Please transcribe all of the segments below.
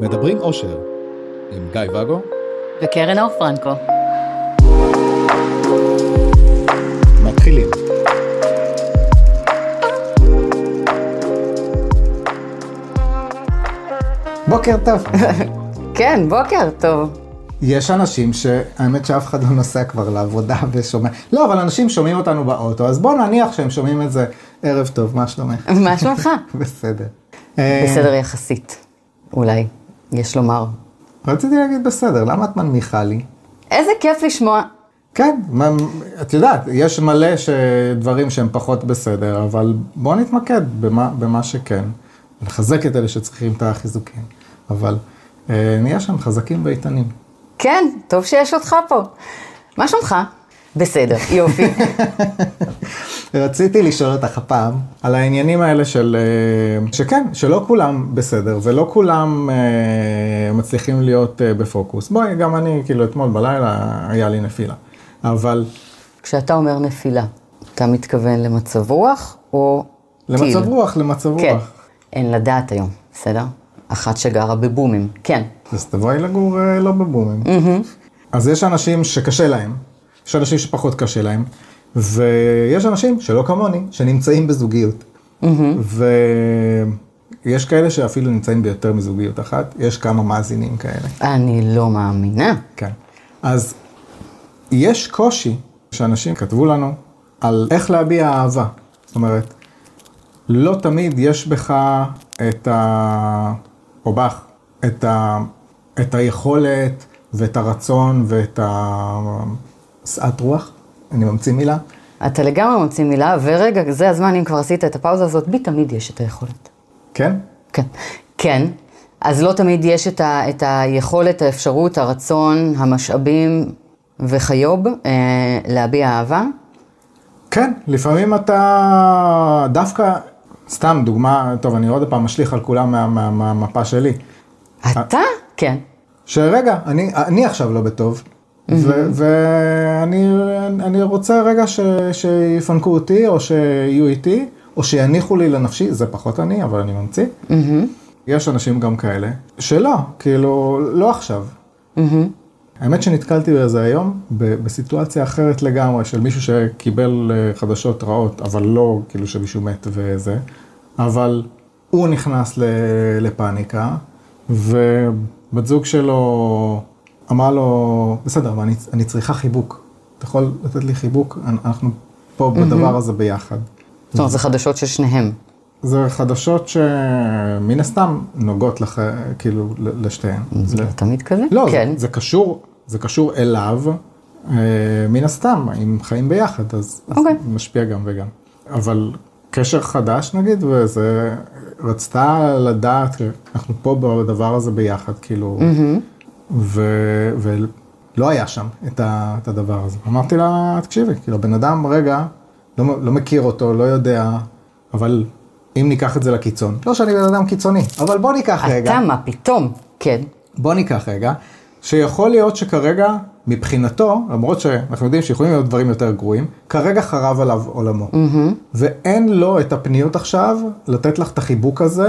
מדברים אושר, עם גיא ואגו וקרן אור פרנקו. מתחילים. בוקר טוב. כן, בוקר טוב. יש אנשים שהאמת שאף אחד לא נוסע כבר לעבודה ושומע, לא, אבל אנשים שומעים אותנו באוטו, אז בוא נניח שהם שומעים את זה ערב טוב, מה שלומך? מה שלומך? בסדר. אה, בסדר יחסית, אולי, יש לומר. רציתי להגיד בסדר, למה את מנמיכה לי? איזה כיף לשמוע. כן, מה- את יודעת, יש מלא דברים שהם פחות בסדר, אבל בוא נתמקד במה, במה שכן. נחזק את אלה שצריכים את החיזוקים, אבל אה, נהיה שם חזקים ואיתנים. כן, טוב שיש אותך פה. מה שלומך? בסדר, יופי. רציתי לשאול אותך הפעם על העניינים האלה של, אה, שכן, שלא כולם בסדר ולא כולם אה, מצליחים להיות אה, בפוקוס. בואי, גם אני, כאילו אתמול בלילה היה לי נפילה, אבל כשאתה אומר נפילה, אתה מתכוון למצב רוח או טיל? למצב רוח, למצב כן, רוח. אין לדעת היום, בסדר? אחת שגרה בבומים, כן. אז תבואי לגור לא בבומים. אז יש אנשים שקשה להם, יש אנשים שפחות קשה להם, ויש אנשים שלא כמוני, שנמצאים בזוגיות. ויש כאלה שאפילו נמצאים ביותר מזוגיות אחת, יש כמה מאזינים כאלה. אני לא מאמינה. כן. אז יש קושי שאנשים כתבו לנו על איך להביע אהבה. זאת אומרת, לא תמיד יש בך את ה... או בך, את, ה... את היכולת ואת הרצון ואת השאת רוח, אני ממציא מילה, אתה לגמרי מוציא מילה, ורגע, זה הזמן, אם כבר עשית את הפאוזה הזאת, בי תמיד יש את היכולת. כן? כן. כן. אז לא תמיד יש את, ה, את היכולת, האפשרות, הרצון, המשאבים וכיוב אה, להביע אהבה. כן, לפעמים אתה דווקא, סתם דוגמה, טוב, אני עוד פעם משליך על כולם מה- מה- מהמפה שלי. אתה? כן. שרגע, אני, אני עכשיו לא בטוב, ואני אני רוצה רגע שיפנקו אותי, או שיהיו איתי, או שיניחו לי לנפשי, זה פחות אני, אבל אני ממציא. יש אנשים גם כאלה, שלא, כאילו, לא עכשיו. האמת שנתקלתי בזה היום, בסיטואציה אחרת לגמרי, של מישהו שקיבל אה, חדשות רעות, אבל לא כאילו שמישהו מת וזה, אבל הוא נכנס לפאניקה, ובת זוג שלו אמרה לו, בסדר, אבל אני, אני צריכה חיבוק. אתה יכול לתת לי חיבוק? אנ- אנחנו פה בדבר הזה ביחד. זאת אומרת, זה חדשות של שניהם. זה חדשות שמן הסתם נוגעות לח... כאילו לשתיהן. זה לא תמיד כזה? לא, כן. זה, זה קשור, זה קשור אליו, אה, מן הסתם, אם חיים ביחד, אז, אז אוקיי. זה משפיע גם וגם. אבל קשר חדש נגיד, וזה, רצתה לדעת, אנחנו פה בדבר הזה ביחד, כאילו, ו, ולא היה שם את, ה, את הדבר הזה. אמרתי לה, תקשיבי, כאילו, הבן אדם רגע, לא, לא מכיר אותו, לא יודע, אבל אם ניקח את זה לקיצון, לא שאני בן אדם קיצוני, אבל בוא ניקח רגע. אתה, מה פתאום? כן. בוא ניקח רגע, שיכול להיות שכרגע, מבחינתו, למרות שאנחנו יודעים שיכולים להיות דברים יותר גרועים, כרגע חרב עליו עולמו. ואין לו את הפניות עכשיו לתת לך את החיבוק הזה,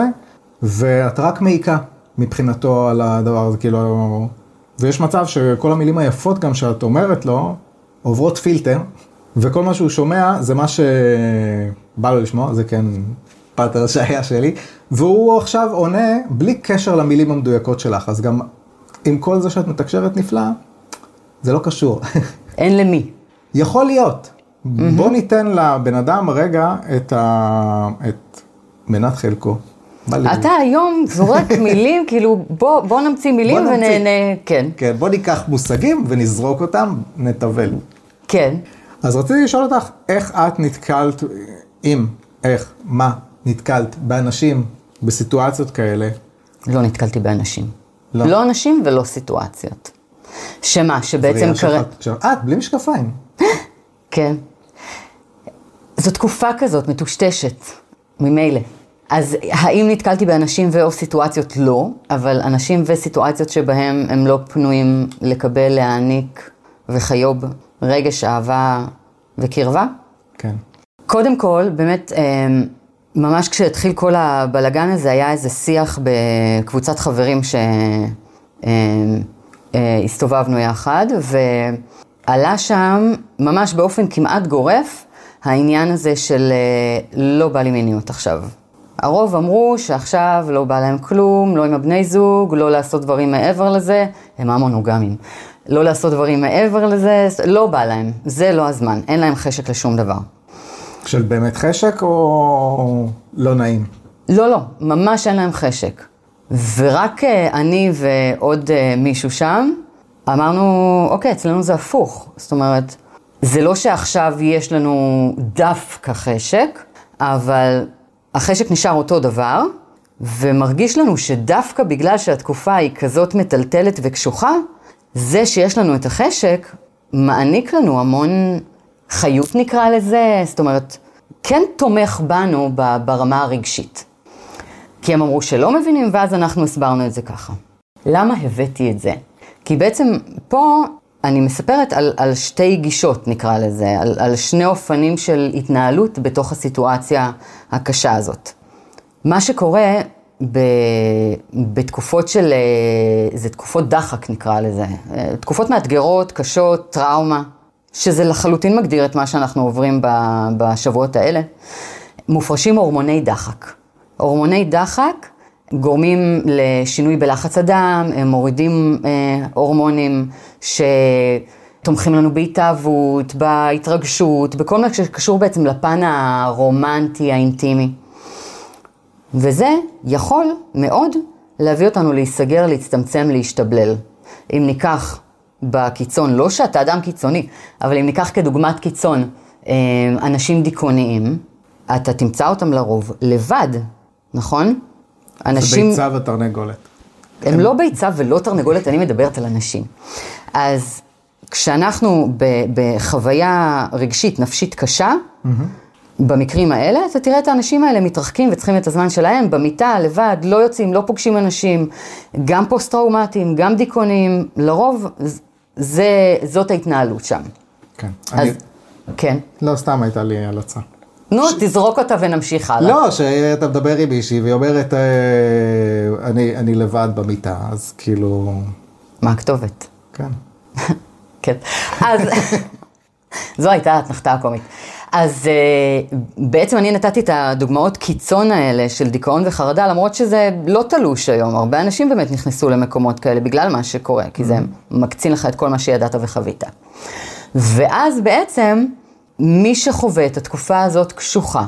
ואת רק מעיקה מבחינתו על הדבר הזה, כאילו... ויש מצב שכל המילים היפות גם שאת אומרת לו, עוברות פילטר, וכל מה שהוא שומע זה מה שבא לו לשמוע, זה כן pattern שהיה שלי, והוא עכשיו עונה בלי קשר למילים המדויקות שלך, אז גם עם כל זה שאת מתקשרת נפלא, זה לא קשור. אין למי. יכול להיות. בוא ניתן לבן אדם רגע את, ה... את מנת חלקו. אתה היום זורק מילים, כאילו, בוא, בוא נמציא מילים בוא נמציא. ונהנה. כן. כן, בוא ניקח מושגים ונזרוק אותם, נטבל. כן. אז רציתי לשאול אותך, איך את נתקלת, אם, איך, מה, נתקלת באנשים בסיטואציות כאלה? לא נתקלתי באנשים. לא. לא אנשים ולא סיטואציות. שמה, שבעצם של- את, בלי משקפיים. כן. זו תקופה כזאת מטושטשת, ממילא. אז האם נתקלתי באנשים ו/או סיטואציות? לא, אבל אנשים וסיטואציות שבהם הם לא פנויים לקבל, להעניק וחיוב רגש, אהבה וקרבה? כן. קודם כל, באמת, אמ, ממש כשהתחיל כל הבלגן הזה, היה איזה שיח בקבוצת חברים שהסתובבנו יחד, ועלה שם, ממש באופן כמעט גורף, העניין הזה של אה, לא בא לי מיניות עכשיו. הרוב אמרו שעכשיו לא בא להם כלום, לא עם הבני זוג, לא לעשות דברים מעבר לזה, הם המונוגמים. לא לעשות דברים מעבר לזה, לא בא להם, זה לא הזמן, אין להם חשק לשום דבר. של באמת חשק או לא נעים? לא, לא, ממש אין להם חשק. ורק אה, אני ועוד אה, מישהו שם, אמרנו, אוקיי, אצלנו זה הפוך. זאת אומרת, זה לא שעכשיו יש לנו דווקא חשק, אבל החשק נשאר אותו דבר, ומרגיש לנו שדווקא בגלל שהתקופה היא כזאת מטלטלת וקשוחה, זה שיש לנו את החשק, מעניק לנו המון חיות נקרא לזה, זאת אומרת, כן תומך בנו ברמה הרגשית. כי הם אמרו שלא מבינים, ואז אנחנו הסברנו את זה ככה. למה הבאתי את זה? כי בעצם פה אני מספרת על, על שתי גישות, נקרא לזה, על, על שני אופנים של התנהלות בתוך הסיטואציה הקשה הזאת. מה שקורה ב, בתקופות של, אה, זה תקופות דחק נקרא לזה, אה, תקופות מאתגרות, קשות, טראומה, שזה לחלוטין מגדיר את מה שאנחנו עוברים בשבועות האלה, מופרשים הורמוני דחק. הורמוני דחק גורמים לשינוי בלחץ הדם, הם מורידים אה, הורמונים שתומכים לנו בהתאהבות, בהתרגשות, בכל מה שקשור בעצם לפן הרומנטי, האינטימי. וזה יכול מאוד להביא אותנו להיסגר, להצטמצם, להשתבלל. אם ניקח בקיצון, לא שאתה אדם קיצוני, אבל אם ניקח כדוגמת קיצון אה, אנשים דיכאוניים, אתה תמצא אותם לרוב לבד, נכון? אנשים... זה ביצה ותרנגולת. הם לא ביצה ולא תרנגולת, אני מדברת על אנשים. אז כשאנחנו בחוויה רגשית, נפשית קשה, mm-hmm. במקרים האלה, אתה תראה את האנשים האלה מתרחקים וצריכים את הזמן שלהם, במיטה, לבד, לא יוצאים, לא פוגשים אנשים, גם פוסט-טראומטיים, גם דיכאונים, לרוב זה, זאת ההתנהלות שם. כן. אז, אני... כן. לא, סתם הייתה לי הלצה. נו, ש... תזרוק אותה ונמשיך הלאה. לא, שאתה מדבר עם מישהי והיא אומרת, אה, אני, אני לבד במיטה, אז כאילו... מה הכתובת? כן. כן. אז זו הייתה האתנחתה הקומית. אז uh, בעצם אני נתתי את הדוגמאות קיצון האלה של דיכאון וחרדה, למרות שזה לא תלוש היום. הרבה אנשים באמת נכנסו למקומות כאלה בגלל מה שקורה, כי זה mm-hmm. מקצין לך את כל מה שידעת וחווית. ואז בעצם, מי שחווה את התקופה הזאת קשוחה,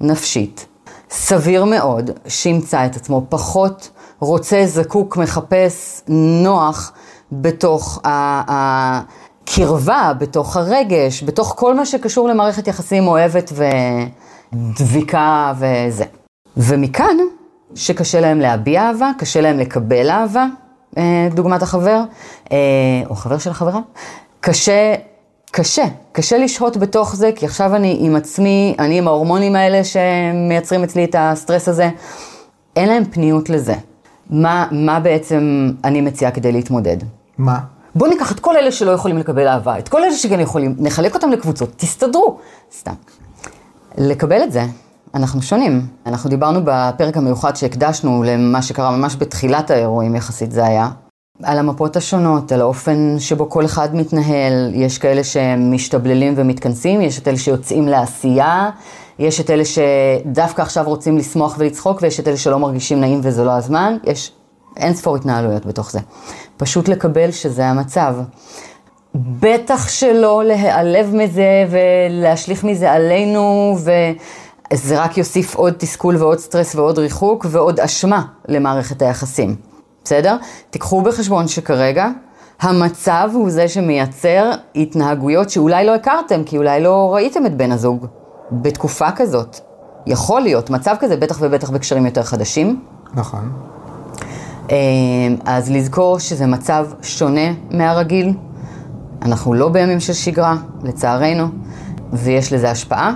נפשית, סביר מאוד שימצא את עצמו פחות רוצה, זקוק, מחפש, נוח בתוך ה... קרבה, בתוך הרגש, בתוך כל מה שקשור למערכת יחסים אוהבת ודביקה וזה. ומכאן, שקשה להם להביע אהבה, קשה להם לקבל אהבה, אה, דוגמת החבר, אה, או חבר של החברה, קשה, קשה, קשה לשהות בתוך זה, כי עכשיו אני עם עצמי, אני עם ההורמונים האלה שמייצרים אצלי את הסטרס הזה, אין להם פניות לזה. מה, מה בעצם אני מציעה כדי להתמודד? מה? בואו ניקח את כל אלה שלא יכולים לקבל אהבה, את כל אלה שכן יכולים, נחלק אותם לקבוצות, תסתדרו. סתם. לקבל את זה, אנחנו שונים. אנחנו דיברנו בפרק המיוחד שהקדשנו למה שקרה ממש בתחילת האירועים יחסית זה היה, על המפות השונות, על האופן שבו כל אחד מתנהל. יש כאלה שמשתבללים ומתכנסים, יש את אלה שיוצאים לעשייה, יש את אלה שדווקא עכשיו רוצים לשמוח ולצחוק, ויש את אלה שלא מרגישים נעים וזה לא הזמן. יש אין ספור התנהלויות בתוך זה. פשוט לקבל שזה המצב. בטח שלא להיעלב מזה ולהשליך מזה עלינו, וזה רק יוסיף עוד תסכול ועוד סטרס ועוד ריחוק ועוד אשמה למערכת היחסים. בסדר? תיקחו בחשבון שכרגע המצב הוא זה שמייצר התנהגויות שאולי לא הכרתם, כי אולי לא ראיתם את בן הזוג בתקופה כזאת. יכול להיות מצב כזה, בטח ובטח בקשרים יותר חדשים. נכון. אמ, אז לזכור שזה מצב שונה מהרגיל. אנחנו לא בימים של שגרה, לצערנו, ויש לזה השפעה.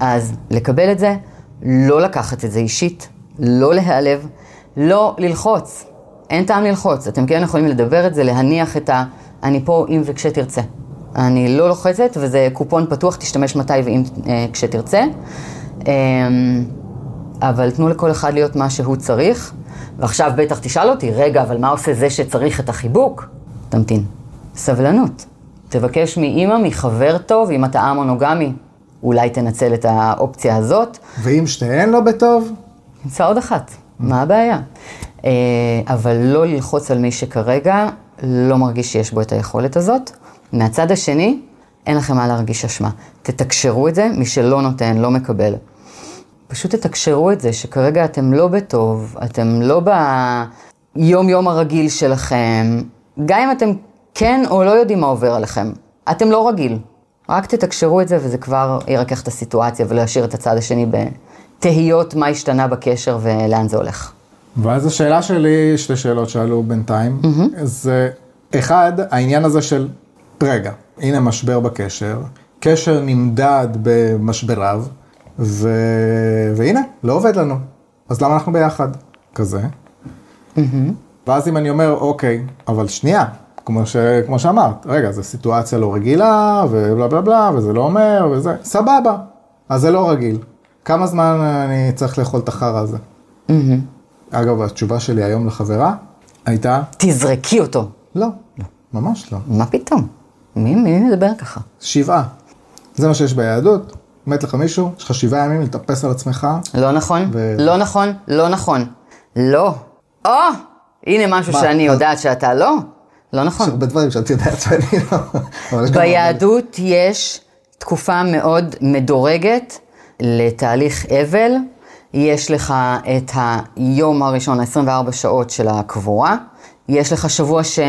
אז לקבל את זה, לא לקחת את זה אישית, לא להיעלב, לא ללחוץ. אין טעם ללחוץ. אתם כן יכולים לדבר את זה, להניח את ה... אני פה אם וכשתרצה. אני לא לוחצת, וזה קופון פתוח, תשתמש מתי ואם אה, כשתרצה. אה, אבל תנו לכל אחד להיות מה שהוא צריך. ועכשיו בטח תשאל אותי, רגע, אבל מה עושה זה שצריך את החיבוק? תמתין. סבלנות. תבקש מאימא, מחבר טוב, אם אתה א-מונוגמי, אולי תנצל את האופציה הזאת. ואם שתיהן לא בטוב, נמצא עוד אחת, מה הבעיה? אה, אבל לא ללחוץ על מי שכרגע לא מרגיש שיש בו את היכולת הזאת. מהצד השני, אין לכם מה להרגיש אשמה. תתקשרו את זה, מי שלא נותן, לא מקבל. פשוט תתקשרו את זה, שכרגע אתם לא בטוב, אתם לא ביום-יום הרגיל שלכם. גם אם אתם כן או לא יודעים מה עובר עליכם, אתם לא רגיל. רק תתקשרו את זה וזה כבר ירכך את הסיטואציה ולא ישאיר את הצד השני בתהיות מה השתנה בקשר ולאן זה הולך. ואז השאלה שלי, שתי שאלות שעלו בינתיים, זה אחד, העניין הזה של, רגע, הנה משבר בקשר, קשר נמדד במשבריו, ו... והנה, לא עובד לנו, אז למה אנחנו ביחד? כזה. ואז אם אני אומר, אוקיי, אבל שנייה, כמו, ש... כמו שאמרת, רגע, זו סיטואציה לא רגילה, ובלה בלה בלה, וזה לא אומר, וזה, סבבה, אז זה לא רגיל. כמה זמן אני צריך לאכול את החרא הזה? אגב, התשובה שלי היום לחברה הייתה, תזרקי אותו. לא, ממש לא. מה פתאום? מי, מי מדבר ככה? שבעה. זה מה שיש ביהדות, מת לך מישהו, יש לך שבעה ימים לטפס על עצמך. לא נכון, ו- לא נכון, לא נכון. לא. או, הנה משהו מה? שאני יודעת שאתה לא. לא יש נכון. הרבה דברים שאת יודעת שאני לא. יש ביהדות יש תקופה מאוד מדורגת לתהליך אבל. יש לך את היום הראשון, 24 שעות של הקבורה. יש לך שבוע ש... אה,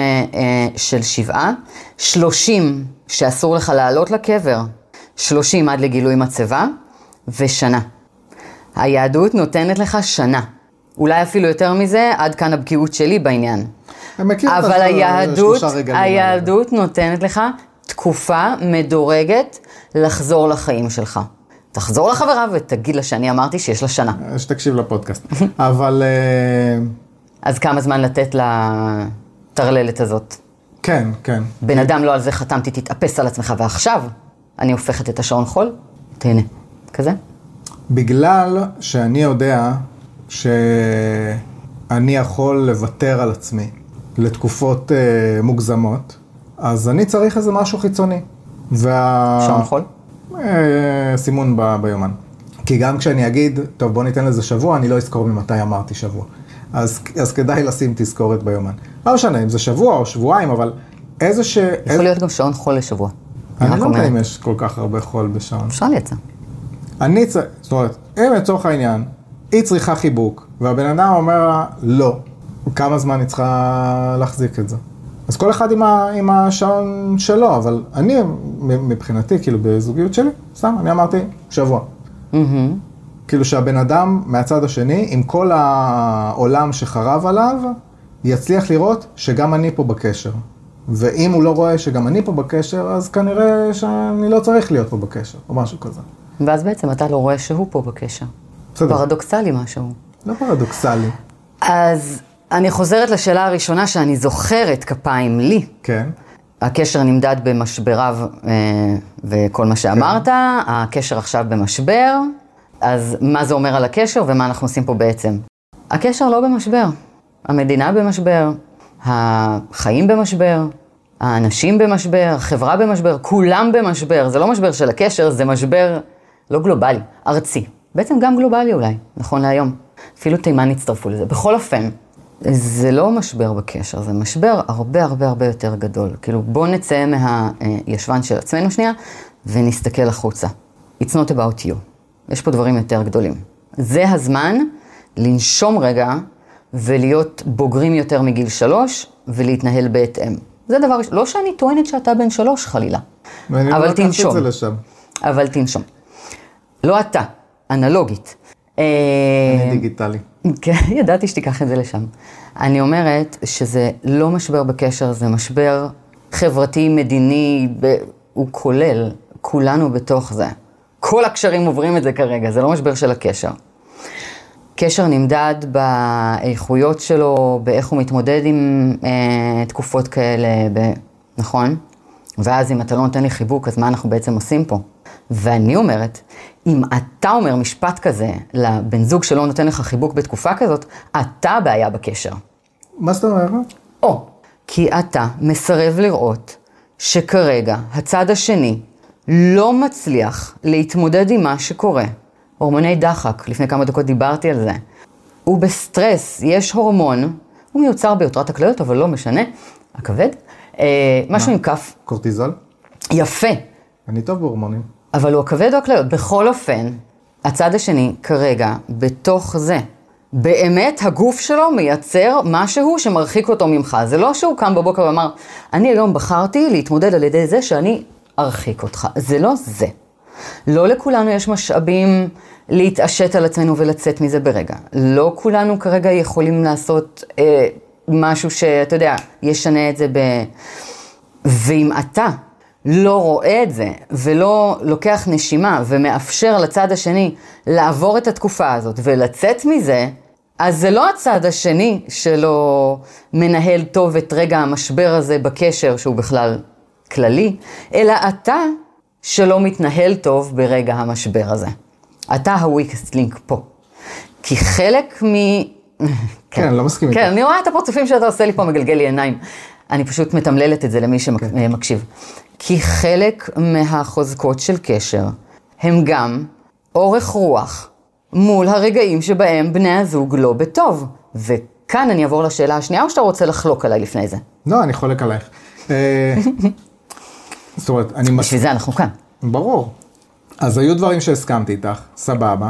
של שבעה. 30 שאסור לך לעלות לקבר. 30 עד לגילוי מצבה. ושנה. היהדות נותנת לך שנה. אולי אפילו יותר מזה, עד כאן הבקיאות שלי בעניין. אבל השל- היהדות. היהדות נותנת לך תקופה מדורגת לחזור לחיים שלך. תחזור לחברה ותגיד לה שאני אמרתי שיש לה שנה. שתקשיב לפודקאסט. אבל אה, אז כמה זמן לתת לטרללת הזאת? כן, כן. בן אדם לא על זה חתמתי, תתאפס על עצמך, ועכשיו אני הופכת את השעון חול, תהנה. כזה? בגלל שאני יודע שאני יכול לוותר על עצמי לתקופות אה, מוגזמות, אז אני צריך איזה משהו חיצוני. וה... שעון חול? אה, סימון ב, ביומן. כי גם כשאני אגיד, טוב בוא ניתן לזה שבוע, אני לא אזכור ממתי אמרתי שבוע. אז, אז כדאי לשים תזכורת ביומן. לא משנה אם זה שבוע או שבועיים, אבל איזה ש... יכול להיות גם שעון חול לשבוע. אני לא יודע. אם יש כל כך הרבה חול בשעון. אפשר לייצר. אני צריך, זאת אומרת, אם לצורך העניין, היא צריכה חיבוק, והבן אדם אומר לה, לא, כמה זמן היא צריכה להחזיק את זה? אז כל אחד עם, ה, עם השעון שלו, אבל אני, מבחינתי, כאילו בזוגיות שלי, סתם, אני אמרתי, שבוע. מהמם. כאילו שהבן אדם מהצד השני, עם כל העולם שחרב עליו, יצליח לראות שגם אני פה בקשר. ואם הוא לא רואה שגם אני פה בקשר, אז כנראה שאני לא צריך להיות פה בקשר, או משהו כזה. ואז בעצם אתה לא רואה שהוא פה בקשר. בסדר. פרדוקסלי משהו. לא פרדוקסלי. אז אני חוזרת לשאלה הראשונה שאני זוכרת כפיים לי. כן. הקשר נמדד במשבריו אה, וכל מה שאמרת, הקשר עכשיו במשבר, אז מה זה אומר על הקשר ומה אנחנו עושים פה בעצם? הקשר לא במשבר, המדינה במשבר, החיים במשבר, האנשים במשבר, החברה במשבר, כולם במשבר, זה לא משבר של הקשר, זה משבר לא גלובלי, ארצי. בעצם גם גלובלי אולי, נכון להיום. אפילו תימן הצטרפו לזה. בכל אופן, זה לא משבר בקשר, זה משבר הרבה הרבה הרבה יותר גדול. כאילו, בואו נצא מהישבן של עצמנו שנייה ונסתכל החוצה. It's not about you. יש פה דברים יותר גדולים. זה הזמן לנשום רגע ולהיות בוגרים יותר מגיל שלוש ולהתנהל בהתאם. זה דבר. לא שאני טוענת שאתה בן שלוש חלילה, ואני לא אבל לקחתי את תנשום. זה לשם. אבל תנשום. לא אתה, אנלוגית. אה, אני דיגיטלי. כן, ידעתי שתיקח את זה לשם. אני אומרת שזה לא משבר בקשר, זה משבר חברתי, מדיני, ב... הוא כולל, כולנו בתוך זה. כל הקשרים עוברים את זה כרגע, זה לא משבר של הקשר. קשר נמדד באיכויות שלו, באיך הוא מתמודד עם אה, תקופות כאלה, ב... נכון? ואז אם אתה לא נותן לי חיבוק, אז מה אנחנו בעצם עושים פה? ואני אומרת, אם אתה אומר משפט כזה לבן זוג שלא נותן לך חיבוק בתקופה כזאת, אתה הבעיה בקשר. מה זאת אומרת? או כי אתה מסרב לראות שכרגע הצד השני לא מצליח להתמודד עם מה שקורה. הורמוני דחק, לפני כמה דקות דיברתי על זה. הוא בסטרס, יש הורמון, הוא מיוצר ביותרת הכליות, אבל לא משנה, הכבד. אה, משהו עם כף, קורטיזול? יפה, אני טוב בהורמונים. אבל הוא הכבד או הכליות. בכל אופן, הצד השני כרגע, בתוך זה, באמת הגוף שלו מייצר משהו שמרחיק אותו ממך. זה לא שהוא קם בבוקר ואמר, אני היום בחרתי להתמודד על ידי זה שאני ארחיק אותך. זה לא זה. לא לכולנו יש משאבים להתעשת על עצמנו ולצאת מזה ברגע. לא כולנו כרגע יכולים לעשות אה, משהו שאתה יודע, ישנה את זה ב... ואם אתה לא רואה את זה, ולא לוקח נשימה ומאפשר לצד השני לעבור את התקופה הזאת ולצאת מזה, אז זה לא הצד השני שלא מנהל טוב את רגע המשבר הזה בקשר, שהוא בכלל כללי, אלא אתה שלא מתנהל טוב ברגע המשבר הזה. אתה ה-weakest link פה. כי חלק מ... כן, לא מסכים כן, איתך. אני רואה את הפרצופים שאתה עושה לי פה, מגלגל לי עיניים. אני פשוט מתמללת את זה למי שמקשיב. כי חלק מהחוזקות של קשר הם גם אורך רוח מול הרגעים שבהם בני הזוג לא בטוב. וכאן אני אעבור לשאלה השנייה, או שאתה רוצה לחלוק עליי לפני זה? לא, אני חולק עלייך. אה, זאת אומרת, אני... בשביל זה אנחנו כאן. ברור. אז היו דברים שהסכמתי איתך, סבבה.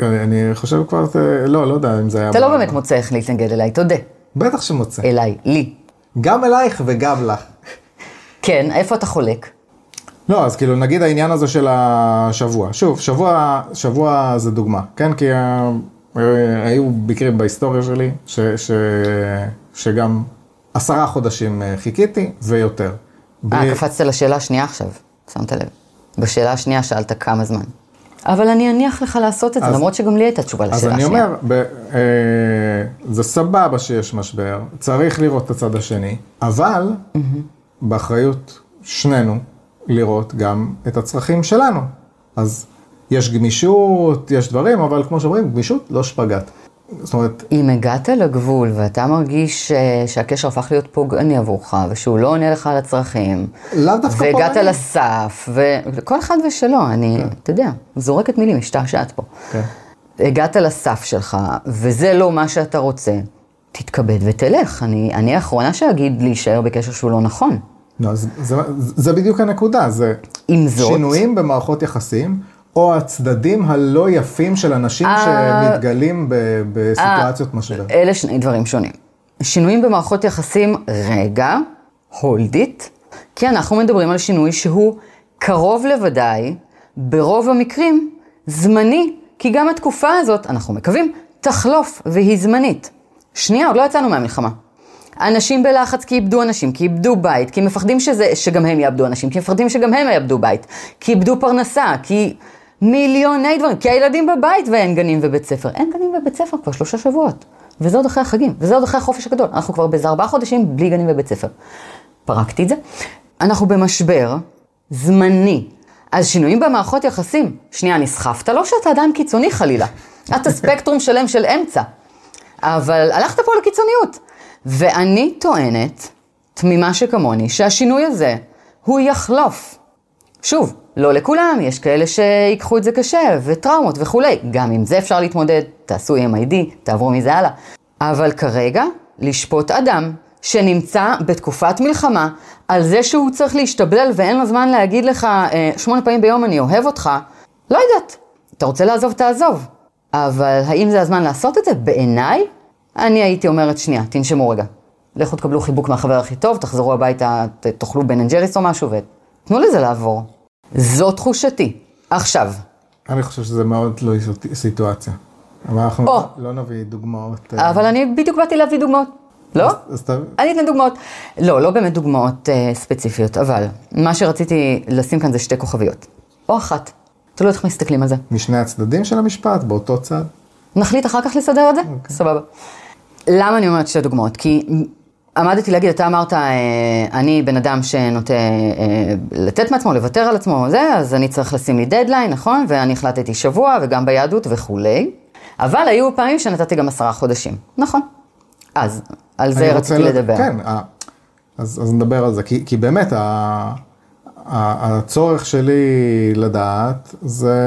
אני חושב כבר, לא, לא יודע אם זה היה... אתה לא באמת מוצא איך להתנגד אליי, תודה. בטח שמוצא. אליי, לי. גם אלייך וגם לך. כן, איפה אתה חולק? לא, אז כאילו נגיד העניין הזה של השבוע. שוב, שבוע, שבוע זה דוגמה, כן? כי אה, היו מקרים בהיסטוריה שלי, ש, ש, שגם עשרה חודשים אה, חיכיתי ויותר. בלי- אה, קפצת לשאלה השנייה עכשיו, שמת לב. בשאלה השנייה שאלת כמה זמן. אבל אני אניח לך לעשות את זה, אז- למרות שגם לי הייתה תשובה אז לשאלה אני השנייה. אומר, ב, אה, זה סבבה שיש משבר, צריך לראות את הצד השני, אבל באחריות שנינו לראות גם את הצרכים שלנו. אז יש גמישות, יש דברים, אבל כמו שאומרים, גמישות לא שפגאט. זאת אומרת, אם הגעת לגבול ואתה מרגיש אה, שהקשר הפך להיות פוגעני עבורך, ושהוא לא עונה לך על הצרכים, לאו דווקא והגעת פוגעני. לסף, וכל אחד ושלו, אני, אתה יודע, זורקת מילים, משתעשעת פה. כן. הגעת לסף שלך, וזה לא מה שאתה רוצה, תתכבד ותלך. אני, אני האחרונה שאגיד להישאר בקשר שהוא לא נכון. לא, זה, זה, זה בדיוק הנקודה, זה עם זאת- שינויים במערכות יחסים, או הצדדים הלא יפים של אנשים אה, שמתגלים בסיטואציות משבר. אלה שני דברים שונים. שינויים במערכות יחסים, רגע, hold it, כי אנחנו מדברים על שינוי שהוא קרוב לוודאי, ברוב המקרים, זמני, כי גם התקופה הזאת, אנחנו מקווים, תחלוף והיא זמנית. שנייה, עוד לא יצאנו מהמלחמה. אנשים בלחץ כי איבדו אנשים, כי איבדו בית, כי מפחדים שזה, שגם הם יאבדו אנשים, כי מפחדים שגם הם יאבדו בית, כי איבדו פרנסה, כי מיליוני דברים, כי הילדים בבית ואין גנים ובית ספר. אין גנים ובית ספר כבר שלושה שבועות, וזה עוד אחרי החגים, וזה עוד אחרי החופש הגדול. אנחנו כבר באיזה ארבעה חודשים בלי גנים ובית ספר. פרקתי את זה. אנחנו במשבר זמני. אז שינויים במערכות יחסים, שנייה, נסחפת? לא שאתה אדם קיצוני חלילה. אתה ספקטרום שלם של אמצע. אבל הלכת פה לקיצוניות. ואני טוענת, תמימה שכמוני, שהשינוי הזה, הוא יחלוף. שוב, לא לכולם, יש כאלה שיקחו את זה קשה, וטראומות וכולי. גם עם זה אפשר להתמודד, תעשו MID, תעברו מזה הלאה. אבל כרגע, לשפוט אדם שנמצא בתקופת מלחמה, על זה שהוא צריך להשתבלל ואין לו זמן להגיד לך אה, שמונה פעמים ביום אני אוהב אותך, לא יודעת. אתה רוצה לעזוב, תעזוב. אבל האם זה הזמן לעשות את זה? בעיניי, אני הייתי אומרת, שנייה, תנשמו רגע. לכו תקבלו חיבוק מהחבר הכי טוב, תחזרו הביתה, תאכלו Ben and Jerry's או משהו, ותנו לזה לעבור. זו תחושתי. עכשיו, אני חושב שזה מאוד תלוי סיטואציה. אבל אנחנו או. לא נביא דוגמאות. אה, אבל אני בדיוק באתי להביא דוגמאות. לא? אז- אז. אני אתן דוגמאות. לא, לא באמת דוגמאות אה, ספציפיות, אבל מה שרציתי לשים כאן זה שתי כוכביות. או אחת. תלוי איך מסתכלים על זה. משני הצדדים של המשפט, באותו צד. נחליט אחר כך לסדר את זה? סבבה. למה אני אומרת שתי דוגמאות? כי עמדתי להגיד, אתה אמרת, אה, אני בן אדם שנוטה אה, לתת מעצמו, לוותר על עצמו, זה, אז אני צריך לשים לי דדליין, נכון? ואני החלטתי שבוע, וגם ביהדות וכולי. אבל היו פעמים שנתתי גם עשרה חודשים, נכון. אז, על זה רציתי לד- לדבר. כן, ה- אז, אז נדבר על זה, כי, כי באמת ה, ה, הצורך שלי לדעת זה,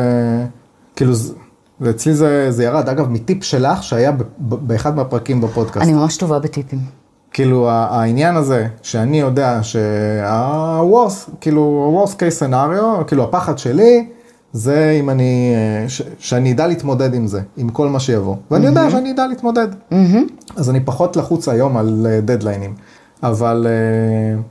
כאילו, ואצלי זה, זה ירד, אגב, מטיפ שלך שהיה באחד מהפרקים בפודקאסט. אני ממש טובה בטיפים. כאילו העניין הזה, שאני יודע שה-worst, כאילו ה-worst case scenario, כאילו הפחד שלי, זה אם אני, אה, ש, שאני אדע להתמודד עם זה, עם כל מה שיבוא. ואני יודע שאני אדע להתמודד. אז אני פחות לחוץ היום על אה, דדליינים. אבל אה,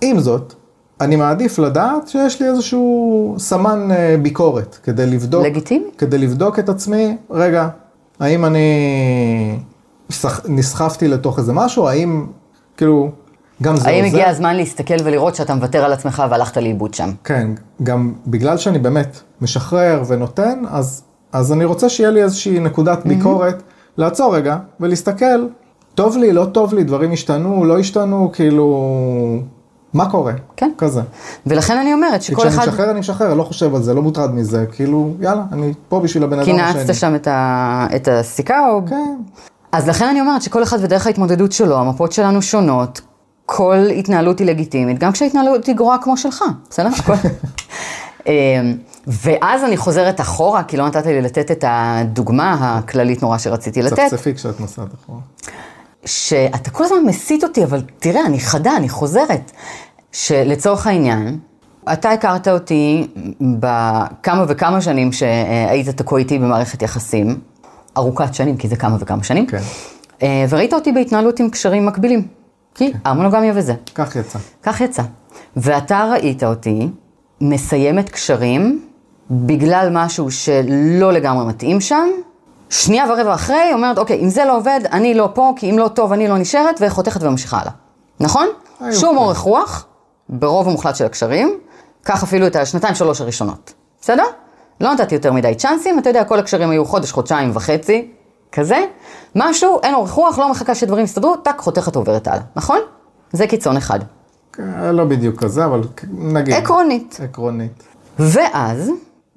עם זאת, אני מעדיף לדעת שיש לי איזשהו סמן אה, ביקורת, כדי לבדוק, לגיטימי. כדי לבדוק את עצמי, רגע, האם אני נסחפתי לתוך איזה משהו, האם, כאילו, גם זה האם עוזר? הגיע הזמן להסתכל ולראות שאתה מוותר על עצמך והלכת לאיבוד שם? כן, גם בגלל שאני באמת משחרר ונותן, אז, אז אני רוצה שיהיה לי איזושהי נקודת ביקורת, לעצור רגע ולהסתכל, טוב לי, לא טוב לי, דברים השתנו, לא השתנו, כאילו, מה קורה? כן. כזה. ולכן אני אומרת כי שכל כשאני אחד... משחרר, אני משחרר, לא חושב על זה, לא מוטרד מזה, כאילו, יאללה, אני פה בשביל הבן אדם כי השני. נעצת שם את, ה... את הסיכה, או... כן, אז לכן אני אומרת שכל אחד ודרך ההתמודדות שלו, המפות שלנו שונות, כל התנהלות היא לגיטימית, גם כשההתנהלות היא גרועה כמו שלך, בסדר? אמ, ואז אני חוזרת אחורה, כי לא נתת לי לתת את הדוגמה הכללית נורא שרציתי לתת, צפצפי כשאת נוסעת אחורה. שאתה כל הזמן מסית אותי, אבל תראה, אני חדה, אני חוזרת. שלצורך העניין, אתה הכרת אותי בכמה וכמה שנים שהיית תקוע איתי במערכת יחסים, ארוכת שנים, כי זה כמה וכמה שנים, כן. אה, וראית אותי בהתנהלות עם קשרים מקבילים. כי המונוגמיה וזה. כך יצא. כך יצא. ואתה ראית אותי מסיימת קשרים בגלל משהו שלא לגמרי מתאים שם, שנייה ורבע אחרי אומרת, אוקיי, אם זה לא עובד, אני לא פה, כי אם לא טוב, אני לא נשארת, וחותכת וממשיכה הלאה. נכון? שום. אורך רוח, ברוב המוחלט של הקשרים, קח אפילו את השנתיים שלוש הראשונות. בסדר? לא נתתי יותר מדי צ'אנסים, אתה יודע, כל הקשרים היו חודש, חודשיים וחצי, כזה. משהו, אין אורך רוח, לא מחכה שדברים יסתדרו, טאק, חותכת עוברת הלאה, נכון? זה קיצון אחד. כן, לא בדיוק כזה, אבל נגיד. עקרונית. עקרונית. ואז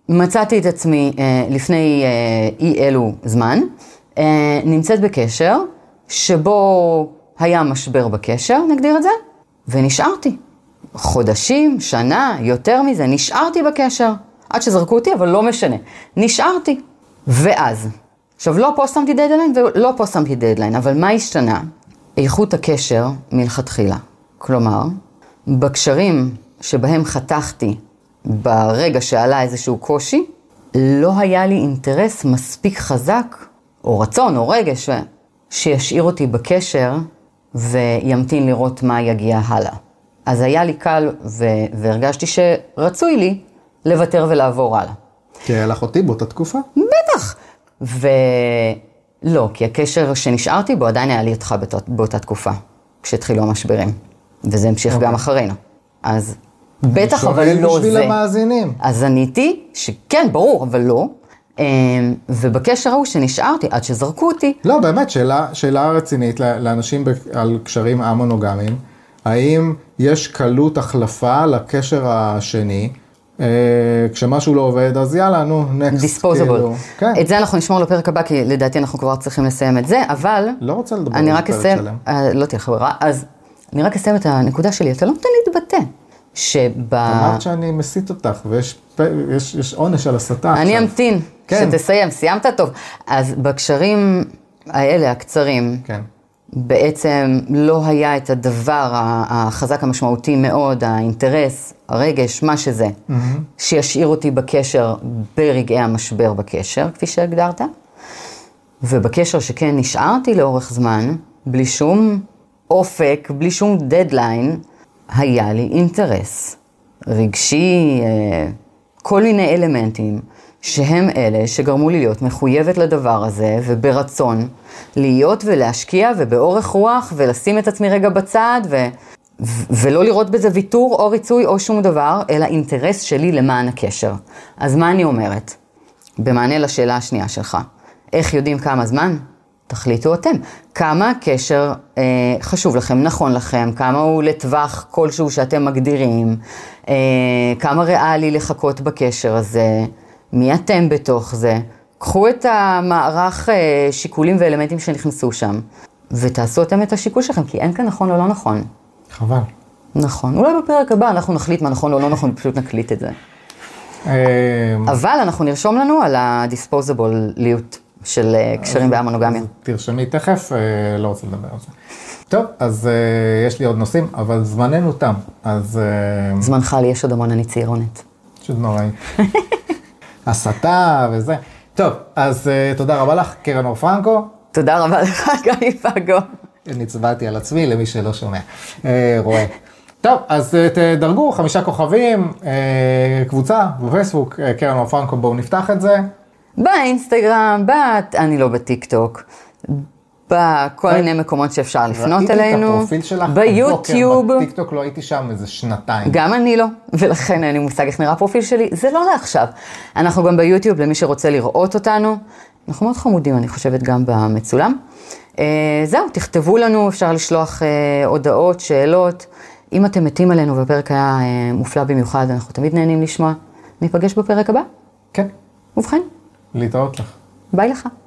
מצאתי את עצמי אה, לפני אה, אי אלו זמן, אה, נמצאת בקשר שבו היה משבר בקשר, נגדיר את זה, ונשארתי. חודשים, שנה, יותר מזה, נשארתי בקשר. עד שזרקו אותי, אבל לא משנה. נשארתי. ואז, עכשיו לא פה שמתי דדליין ולא פה שמתי דדליין, אבל מה השתנה? איכות הקשר מלכתחילה. כלומר, בקשרים שבהם חתכתי ברגע שעלה איזשהו קושי, לא היה לי אינטרס מספיק חזק, או רצון, או רגש, שישאיר אותי בקשר וימתין לראות מה יגיע הלאה. אז היה לי קל ו- והרגשתי שרצוי לי לוותר ולעבור הלאה. כי היה לך אותי באותה תקופה? בטח. ולא, כי הקשר שנשארתי בו עדיין היה לי אותך באותה, באותה תקופה, כשהתחילו המשברים. וזה המשיך גם אחרינו. אז בטח, אבל שואל לא בשביל זה. המאזינים. אז עניתי שכן, ברור, אבל לא. אמ, ובקשר ההוא שנשארתי עד שזרקו אותי, לא, באמת, שאלה, שאלה רצינית לאנשים על קשרים א-מונוגמיים. האם יש קלות החלפה לקשר השני? אה, כשמשהו לא עובד, אז יאללה, נו, נקסט. דיספוזיבול. כן, את זה אנחנו נשמור לפרק הבא, כי לדעתי אנחנו כבר צריכים לסיים את זה, אבל... לא רוצה לדבר אני על רק פרק שלם. אה, לא תהיה לך ברירה, אז אני רק אסיים את הנקודה שלי, אתה לא נותן להתבטא. שב... אמרת שאני מסית אותך, ויש פ- יש, יש עונש על הסתה אני עכשיו. אמתין, כן. שתסיים, סיימת טוב. אז בקשרים האלה, הקצרים, כן. בעצם לא היה את הדבר החזק המשמעותי מאוד, האינטרס, הרגש, מה שזה, שישאיר אותי בקשר ברגעי המשבר בקשר, כפי שהגדרת. ובקשר שכן נשארתי לאורך זמן, בלי שום אופק, בלי שום דדליין, היה לי אינטרס רגשי, אה, כל מיני אלמנטים, שהם אלה שגרמו לי להיות מחויבת לדבר הזה, וברצון להיות ולהשקיע, ובאורך רוח, ולשים את עצמי רגע בצד, ו... ו- ולא לראות בזה ויתור או ריצוי או שום דבר, אלא אינטרס שלי למען הקשר. אז מה אני אומרת? במענה לשאלה השנייה שלך, איך יודעים כמה זמן? תחליטו אתם. כמה הקשר אה, חשוב לכם, נכון לכם, כמה הוא לטווח כלשהו שאתם מגדירים, אה, כמה ריאלי לחכות בקשר הזה, מי אתם בתוך זה. קחו את המערך אה, שיקולים ואלמנטים שנכנסו שם, ותעשו אתם את השיקול שלכם, כי אין כאן נכון או לא נכון. חבל. נכון. אולי בפרק הבא אנחנו נחליט מה נכון או לא נכון, פשוט נקליט את זה. אה, אבל אנחנו נרשום לנו על הדיספוזבוליות של אה, קשרים בהמונוגמיה. תרשמי תכף, לא רוצה לדבר על זה. טוב, אז אה, יש לי עוד נושאים, אבל זמננו תם, אז אה, זמנך לי, יש עוד המון, אני צעירונת. פשוט נוראי. הסתה וזה. טוב, אז אה, תודה רבה לך, קרן אור פרנקו. תודה רבה לך, גיא פגו. נצבעתי על עצמי, למי שלא שומע, אה, רואה. טוב, אז אה, תדרגו חמישה כוכבים, אה, קבוצה בפייסבוק, אה, קרן אור פרנקו, בואו נפתח את זה. באינסטגרם, בת, אני לא בטיקטוק, בכל מיני מקומות שאפשר לפנות ראיתי אלינו, את הפרופיל שלך ביוטיוב, בבוקר, בטיקטוק לא הייתי שם איזה שנתיים. גם אני לא, ולכן אין לי מושג איך נראה הפרופיל שלי, זה לא לעכשיו. אנחנו גם ביוטיוב, למי שרוצה לראות אותנו, אנחנו מאוד חמודים, אני חושבת, גם במצולם. אה, זהו, תכתבו לנו, אפשר לשלוח אה, הודעות, שאלות. אם אתם מתים עלינו והפרק היה אה, מופלא במיוחד, אנחנו תמיד נהנים לשמוע. ניפגש בפרק הבא. כן, ובכן, להתראות לך. ביי לך.